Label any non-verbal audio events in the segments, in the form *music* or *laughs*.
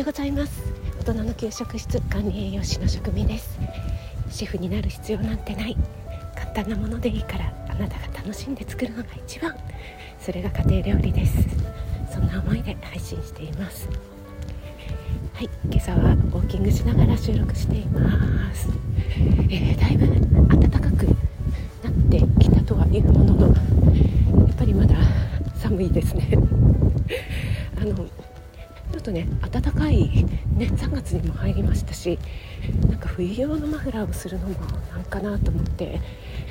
ようございます。大人の給食室管理栄養士の職味です。シェフになる必要なんてない。簡単なものでいいからあなたが楽しんで作るのが一番。それが家庭料理です。そんな思いで配信しています。はい今朝はウォーキングしながら収録しています、えー、だいぶ暖かくなってきたとはいうもののやっぱりまだ寒いですね。*laughs* あのっとね暖かい、ね、3月にも入りましたしなんか冬用のマフラーをするのもなんかなと思って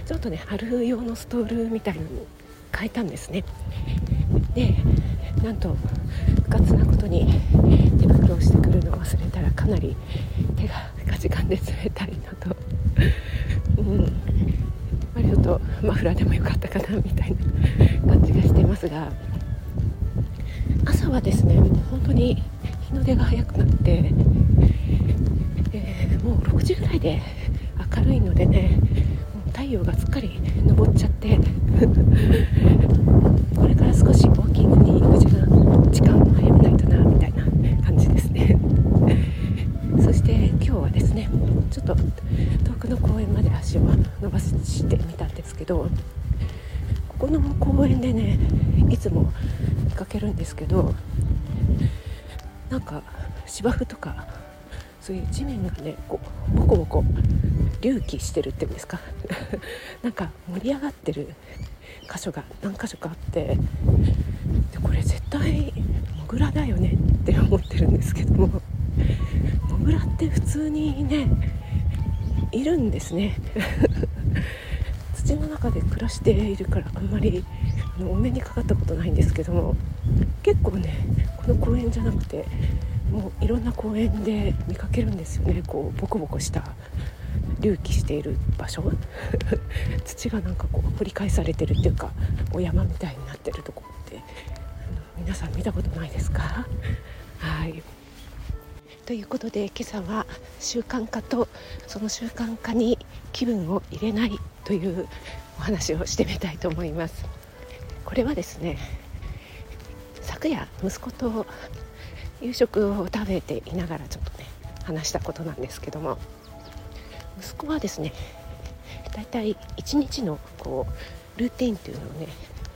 ちょっとね春用のストールみたいなのに変えたんですね。でなんと不活なことに手袋をしてくるのを忘れたらかなり手がかじかんで冷たいのと、*laughs* うん、割とマフラーでもよかったかなみたいな感じがしてますが。朝はですね本当に日の出が早くなって、えー、もう6時ぐらいで明るいのでねもう太陽がすっかり昇っちゃって *laughs* これから少しウォーキングに行く時間時間を早めないとなみたいな感じですね。*laughs* そして今日はですねちょっと遠くの公園まで足を伸ばしてみたんですけどここの公園でねいつもかけるんですけどなんか芝生とかそういう地面がねこうボコボコ隆起してるっていうんですか？*laughs* なんか盛り上がってる箇所が何箇所かあってでこれ絶対モグラだよねって思ってるんですけどもモグラって普通にねいるんですね。*laughs* 土の中で暮らしているからあんまりお目にかかったことないんですけども結構ねこの公園じゃなくてもういろんな公園で見かけるんですよね。こうボコボコした隆起している場所。*laughs* 土がなんかこう掘り返されてるっていうかお山みたいになってるとこって皆さん見たことないですか？はい。ということで今朝は習慣化とその習慣化に気分を入れないというお話をしてみたいと思います。これはですね昨夜息子と夕食を食べていながらちょっとね話したことなんですけども息子はですねだいたい1日のこうルーティンというのをね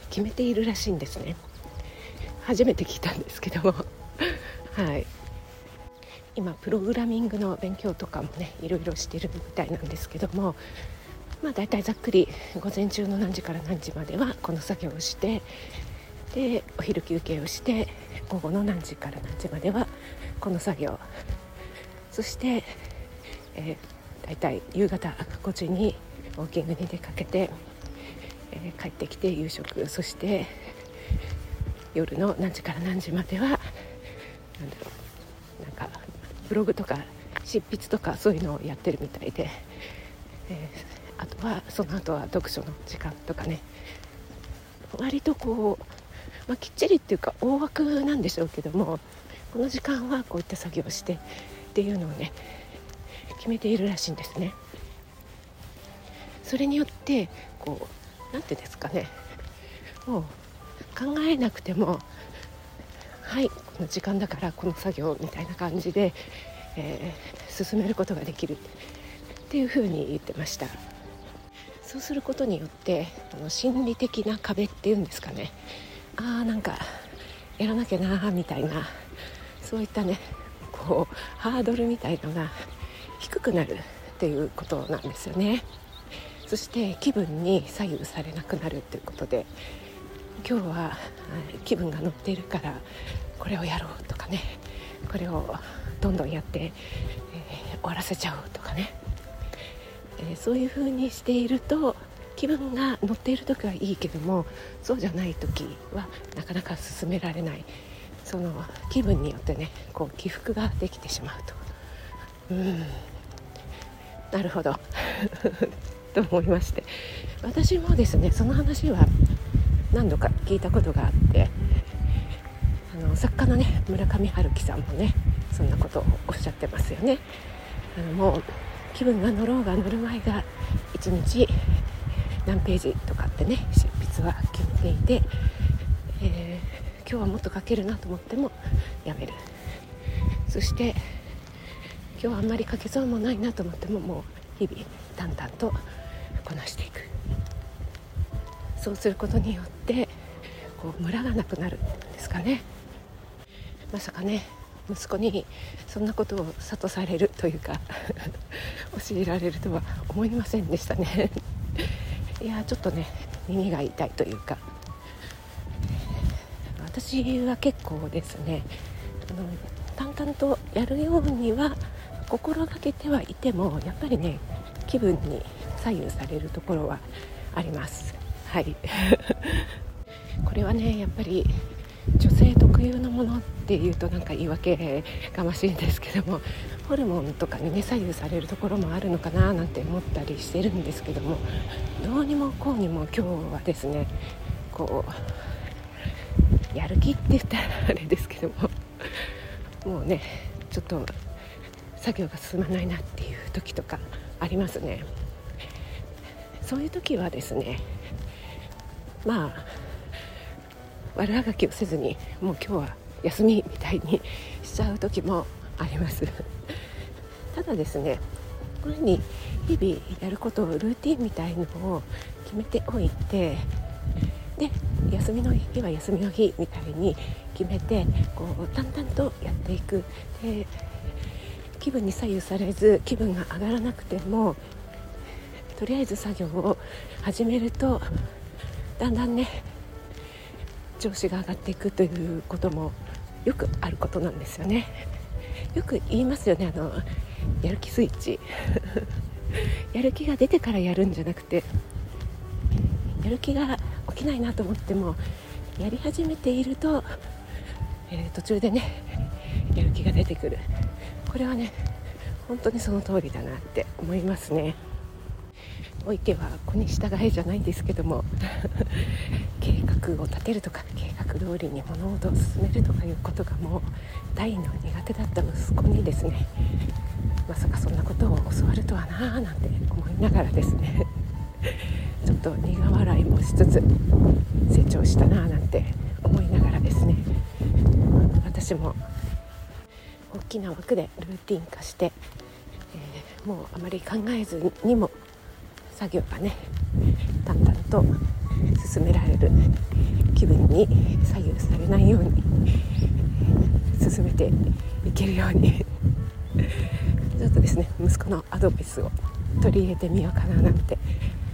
決めているらしいんですね。初めて聞いたんですけども。*laughs* はい。今プログラミングの勉強とかもねいろいろしてるみたいなんですけどもまあ大体ざっくり午前中の何時から何時まではこの作業をしてでお昼休憩をして午後の何時から何時まではこの作業。そして、えー、大体夕方5時にウォーキングに出かけて、えー、帰ってきて夕食。そして夜の何時から何時までは何だろうなんかブログとか執筆とかそういうのをやってるみたいで、えー、あとはその後は読書の時間とかね。割とこうまあ、きっちりっていうか大枠なんでしょうけどもこの時間はこういった作業をしてっていうのをね決めているらしいんですね。それによってこう何て言うんですかね。もう考えなくてもはいこの時間だからこの作業みたいな感じで、えー、進めることができるっていうふうに言ってました。そうすることによってこの心理的な壁っていうんですかね。ああなんかやらなきゃなーみたいなそういったねこうハードルみたいのが低くなるっていうことなんですよね。そして気分に左右されなくなるっていうことで今日は気分が乗っているからこれをやろうとかねこれをどんどんやって、えー、終わらせちゃおうとかね、えー、そういう風にしていると気分が乗っている時はいいけどもそうじゃない時はなかなか進められない。その気分によってねこう起伏ができてしまうと。うん。なるほど。*laughs* と思いまして。私もですねその話は何度か聞いたことがあってあの作家のね村上春樹さんもねそんなことをおっしゃってますよね。あのもう気分が乗ろうが乗る前が一日何ページとかってね執筆は決めていて、えー、今日はもっと書けるなと思ってもやめる。そして今日はあんまり書けそうもないなと思ってももう日々淡々とこなしていく。そうすることによってこうムラがなくなるんですかね。まさかね息子にそんなことを諭されるというか *laughs* 教えられるとは思いませんでしたね。いやちょっとね耳が痛いというか。私は結構ですねあの淡々とやるようには心がけてはいてもやっぱりね気分に左右されるところはあります。はい。*laughs* これはねやっぱり女性特有のものっていうとなんか言い訳がましいんですけどもホルモンとかにね左右されるところもあるのかななんて思ったりしてるんですけどもどうにもこうにも今日はですねこうやる気って言ったらあれですけどももうねちょっと作業が進まないなっていう時とかありますね。そういう時はですねまあ悪あがきをせずにもう今日は休みみたいにしちゃう時もあります。*laughs* ただですねこういうふうに日々やることをルーティンみたいのを決めておいてで休みの日は休みの日みたいに決めてこう淡々とやっていく。で気分に左右されず気分が上がらなくてもとりあえず作業を始めるとだんだんね調子が上がっていくということもよくあることなんですよね。よく言いますよね。あのやる気スイッチ。*laughs* やる気が出てからやるんじゃなくてやる気が起きないなと思ってもやり始めていると、えー、途中でねやる気が出てくる。これはね本当にその通りだなって思いますね。おいては子に従えじゃないんですけども。画を立てるとか計画通りに物事を進めるとかいうことがもう大の苦手だった息子にですねまさかそんなことを教わるとはなあなんて思いながらですね *laughs* ちょっと苦笑いもしつつ成長したなあなんて思いながらですね私も大きな枠でルーティン化して、えー、もうあまり考えずにも作業がね淡々と進められる気分に左右されないように進めていけるように。*laughs* ちょっとですね息子のアドバイスを取り入れてみようかななんて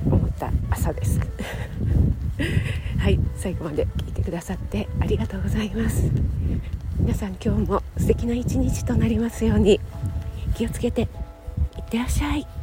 思った朝です。*laughs* はい最後まで聞いてくださってありがとうございます。皆さん今日も素敵な一日となりますように。気をつけていってらっしゃい。